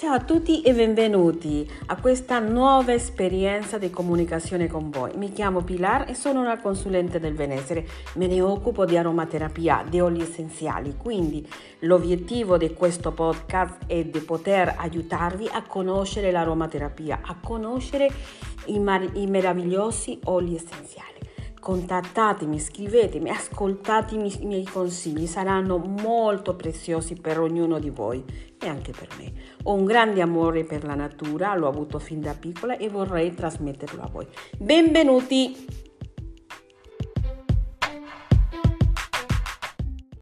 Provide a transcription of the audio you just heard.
Ciao a tutti e benvenuti a questa nuova esperienza di comunicazione con voi. Mi chiamo Pilar e sono una consulente del benessere. Me ne occupo di aromaterapia, di oli essenziali. Quindi l'obiettivo di questo podcast è di poter aiutarvi a conoscere l'aromaterapia, a conoscere i, mar- i meravigliosi oli essenziali contattatemi, scrivetemi, ascoltatemi i miei consigli, saranno molto preziosi per ognuno di voi e anche per me. Ho un grande amore per la natura, l'ho avuto fin da piccola e vorrei trasmetterlo a voi. Benvenuti!